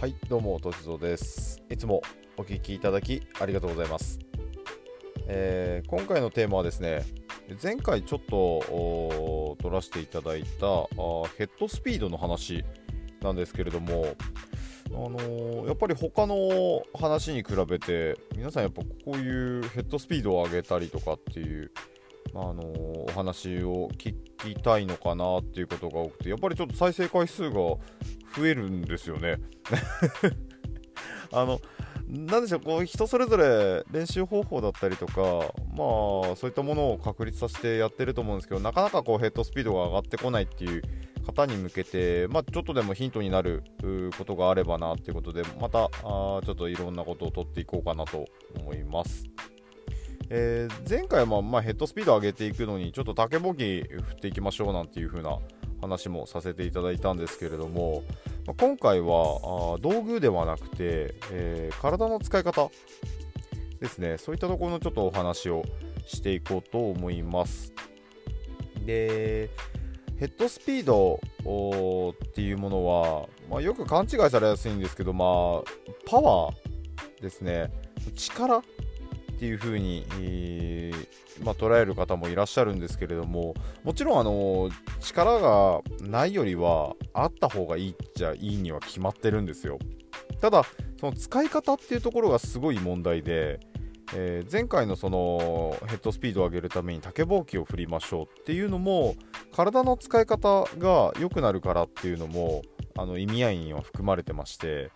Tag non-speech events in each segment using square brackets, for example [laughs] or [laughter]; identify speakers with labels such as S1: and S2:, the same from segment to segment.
S1: はいどうもとしぞです。いつもお聞きいただきありがとうございます、えー、今回のテーマはですね前回ちょっと取らせていただいたヘッドスピードの話なんですけれどもあのー、やっぱり他の話に比べて皆さんやっぱこういうヘッドスピードを上げたりとかっていうあの、お話を聞きたいのかなっていうことが多くてやっぱりちょっと再生回数が増えるんですよね。[laughs] あのなんでしょうこう人それぞれ練習方法だったりとか、まあ、そういったものを確立させてやってると思うんですけどなかなかこうヘッドスピードが上がってこないっていう方に向けて、まあ、ちょっとでもヒントになることがあればなっていうことでまたあちょっといろんなことを取っていこうかなと思います。えー、前回は、まあ、ヘッドスピード上げていくのにちょっと竹ぼき振っていきましょうなんていう風な話もさせていただいたんですけれども、まあ、今回はあ道具ではなくて、えー、体の使い方ですね。そういったところのちょっとお話をしていこうと思います。でヘッドスピードっていうものは、まあ、よく勘違いされやすいんですけど、まあ、パワーですね。力っていう風に、えー、まあ、捉える方もいらっしゃるんですけれどももちろんあの力がないよりはあった方がいいっちゃいいには決まってるんですよ。ただその使い方っていうところがすごい問題で、えー、前回のそのヘッドスピードを上げるために竹ぼうきを振りましょうっていうのも体の使い方が良くなるからっていうのもあの意味合いには含まれてまして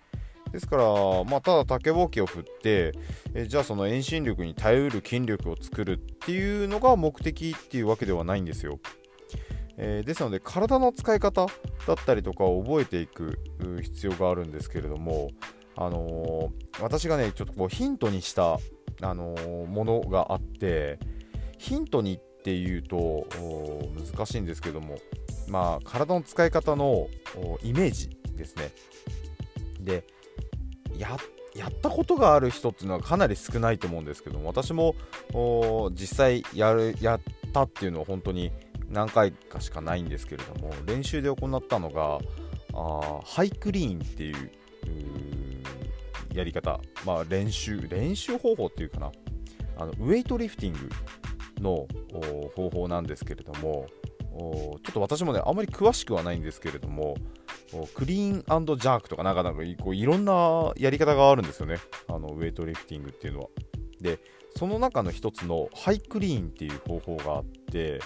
S1: ですから、まあ、ただ竹ぼうきを振ってえじゃあその遠心力に耐えうる筋力を作るっていうのが目的っていうわけではないんですよ。えー、ですので体の使い方だったりとかを覚えていく必要があるんですけれども、あのー、私がねちょっとこうヒントにした、あのー、ものがあってヒントにっていうと難しいんですけども、まあ、体の使い方のイメージですね。でややったことがある人っていうのはかなり少ないと思うんですけども私も実際やるやったっていうのは本当に何回かしかないんですけれども練習で行ったのがあハイクリーンっていうやり方、まあ、練習練習方法っていうかな。あのウェイトリフティングの方法なんですけれどもちょっと私もねあまり詳しくはないんですけれどもクリーンジャークとかなんかなんかこういろんなやり方があるんですよね。あのウェイトリフティングっていうのは。でその中の一つのハイクリーンっていう方法があって、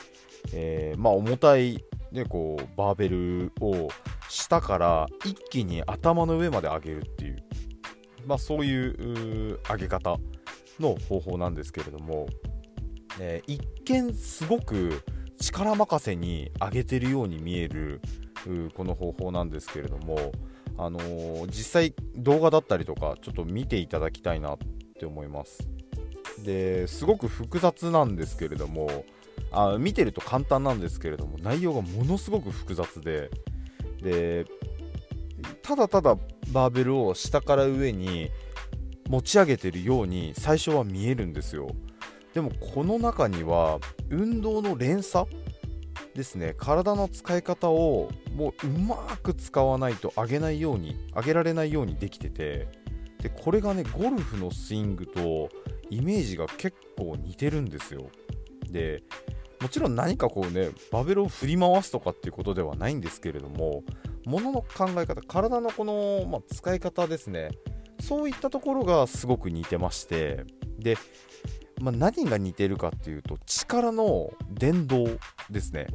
S1: えー、まあ重たいね、こうバーベルを下から一気に頭の上まで上げるっていう、まあ、そういう上げ方の方法なんですけれども、えー、一見すごく力任せに上げてるように見えるこの方法なんですけれども、あのー、実際動画だったりとかちょっと見ていただきたいなって思います。ですごく複雑なんですけれどもあ見てると簡単なんですけれども内容がものすごく複雑ででただただバーベルを下から上に持ち上げてるように最初は見えるんですよ。でもこの中には運動の連鎖ですね。体の使い方をもううまく使わないと上げないように上げられないようにできててでこれがねゴルフのスイングとイメージが結構似てるんですよ。でもちろん何かこうねバベルを振り回すとかっていうことではないんですけれども物の考え方体のこの、まあ、使い方ですね。そういったところがすごく似てましてでまあ、何が似てるかっていうと力の伝導ですね。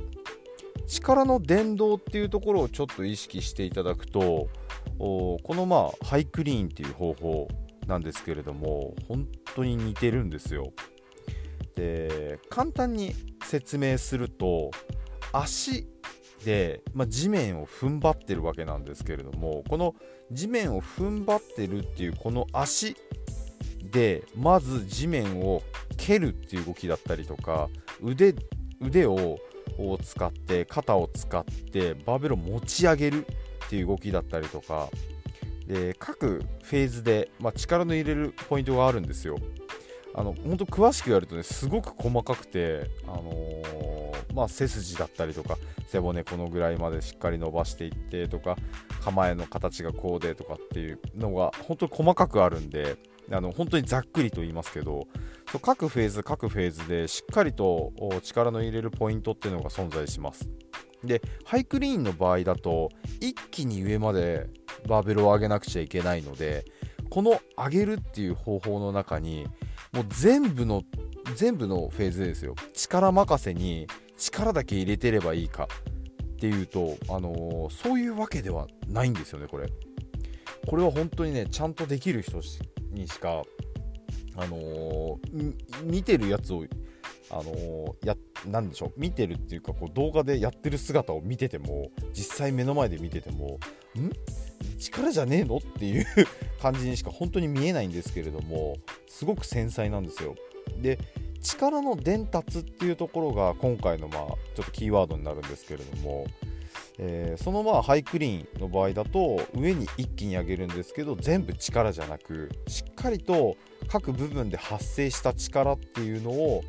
S1: 力の伝導っていうところをちょっと意識していただくとこのまあハイクリーンっていう方法なんですけれども本当に似てるんですよ。で簡単に説明すると足で、まあ、地面を踏ん張ってるわけなんですけれどもこの地面を踏ん張ってるっていうこの足でまず地面を蹴るっていう動きだったりとか腕腕を使って肩を使ってバーベルを持ち上げるっていう動きだったりとかで各フェーズで、まあ、力の入れるポイントがあるんですよ。あの本当詳しくやるとねすごく細かくて、あのー、まあ、背筋だったりとか背骨このぐらいまでしっかり伸ばしていってとか構えの形がこうでとかっていうのが本当に細かくあるんであの本当にざっくりと言いますけど各フェーズ各フェーズでしっかりと力の入れるポイントっていうのが存在します。でハイクリーンの場合だと一気に上までバーベルを上げなくちゃいけないのでこの上げるっていう方法の中にもう全部の全部のフェーズですよ。力任せに力だけ入れてればいいかっていうと、あのー、そういうわけではないんですよねこれ。これは本当にねちゃんとできる人しにしか、あのー、見てるやつをあのー、やなんでしょう見てるっていうかこう動画でやってる姿を見てても実際目の前で見ててもん？力じゃねえの？っていう [laughs] 感じにしか本当に見えないんですけれどもすごく繊細なんですよ。で力の伝達っていうところが今回のまあちょっとキーワードになるんですけれども、えー、そのまあハイクリーンの場合だと上に一気に上げるんですけど全部力じゃなくしっかりと各部分で発生した力っていうのを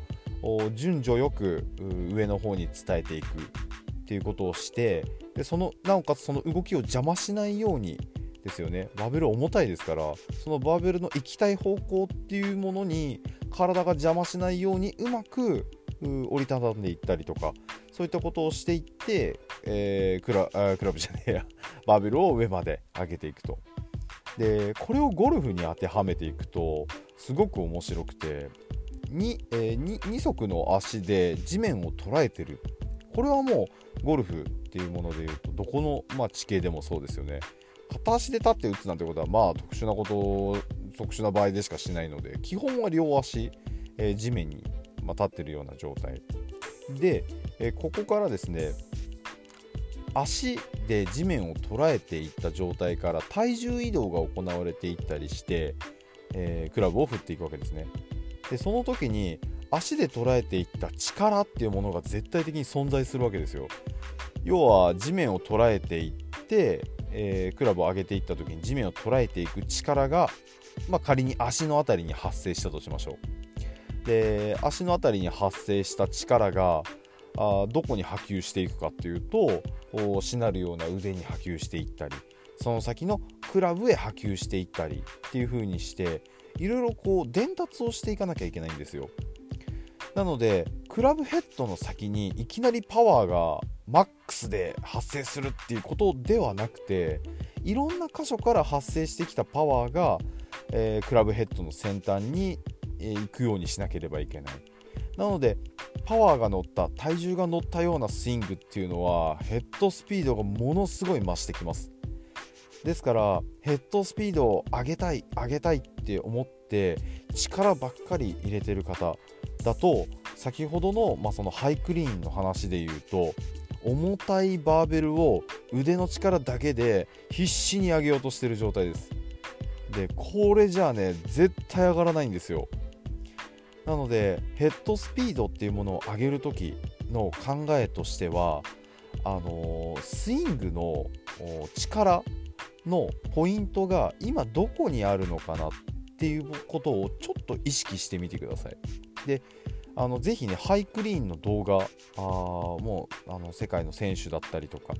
S1: 順序よく上の方に伝えていくっていうことをしてでそのなおかつその動きを邪魔しないようにですよね。バーベル重たいですからそのバーベルの行きたい方向っていうものに体が邪魔しないようにうまく折りたたんでいったりとかそういったことをしていって、えー、クラクラブじゃねえや。[laughs] バーベルを上まで上げていくと。でこれをゴルフに当てはめていくとすごく面白くて 2,、えー、2, 2足の足で地面を捉えてる。これはもうゴルフっていうものでいうとどこの、まあ、地形でもそうですよね。片足で立って打つなんてことはまあ特殊なこと特殊な場合でしかしないので基本は両足、えー、地面に、まあ、立ってるような状態。で、え、ここからですね足で地面を捉えていった状態から体重移動が行われていったりして、えー、クラブを振っていくわけですね。でその時に足で捉えていった力っていうものが絶対的に存在するわけですよ。要は地面を捉えていってえー、クラブを上げていった時に地面を捉えていく力が、まあ、仮に足の辺りに発生したとしましょう。で足の辺りに発生した力があどこに波及していくかっていうとしなるような腕に波及していったりその先のクラブへ波及していったりっていう風にしていろいろこう伝達をしていかなきゃいけないんですよ。なのでクラブヘッドの先にいきなりパワーがマックスで発生するっていうことではなくていろんな箇所から発生してきたパワーが、えー、クラブヘッドの先端に、行くようにしなければいけない。なのでパワーが乗った体重が乗ったようなスイングっていうのはヘッドスピードがものすごい増してきます。ですからヘッドスピードを上げたい上げたいって思って力ばっかり入れてる方だと先ほどの,、まあそのハイクリーンの話で言うと重たいバーベルを腕の力だけで必死に上げようとしてる状態です。でこれじゃあね絶対上がらないんですよ。なのでヘッドスピードっていうものを上げる時の考えとしてはあのー、スイングの力のポイントが今どこにあるのかなっていうことをちょっと意識してみてください。であのぜひねハイクリーンの動画あもうあの世界の選手だったりとか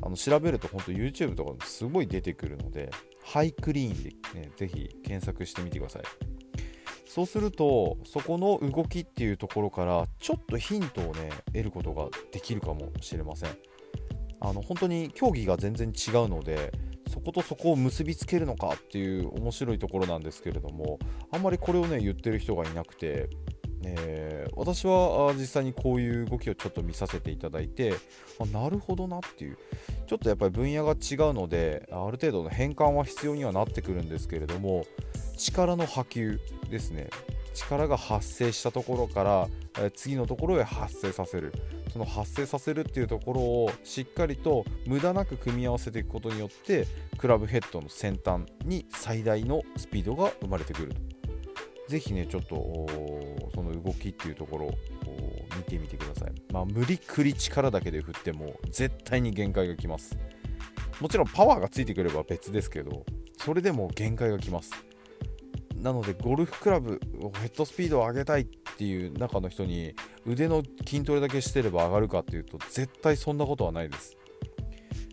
S1: あの調べると本当 YouTube とかすごい出てくるのでハイクリーンで、ね、ぜひ検索してみてください。そうするとそこの動きっていうところからちょっとヒントをね得ることができるかもしれません。あの本当に競技が全然違うのでそことそこを結びつけるのかっていう面白いところなんですけれどもあんまりこれをね言ってる人がいなくてえー、私は実際にこういう動きをちょっと見させていただいてあなるほどなっていう。ちょっとやっぱり分野が違うのである程度の変換は必要にはなってくるんですけれども力の波及ですね力が発生したところから、次のところへ発生させるその発生させるっていうところをしっかりと無駄なく組み合わせていくことによってクラブヘッドの先端に最大のスピードが生まれてくるとぜひね、ちょっとその動きっていうところを見てみてください。まあ、無理くり力だけで振っても絶対に限界がきます。もちろんパワーがついてくれば別ですけど、それでも限界がきます。なので、ゴルフクラブを、ヘッドスピードを上げたいっていう中の人に、腕の筋トレだけしてれば上がるかっていうと絶対そんなことはないです。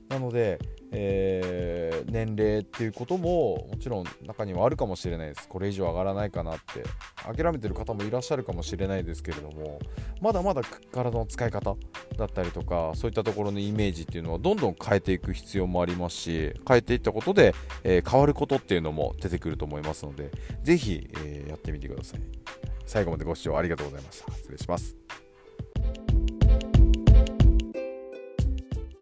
S1: なので、えー、年齢っていうことももちろん中にはあるかもしれないです。これ以上上がらないかなって諦めてる方もいらっしゃるかもしれないですけれどもまだまだ体の使い方だったりとかそういったところのイメージっていうのはどんどん変えていく必要もありますし変えていったことで、えー、変わることっていうのも出てくると思いますのでぜひ、えー、やってみてください。最後までご視聴ありがとうございました。失礼します。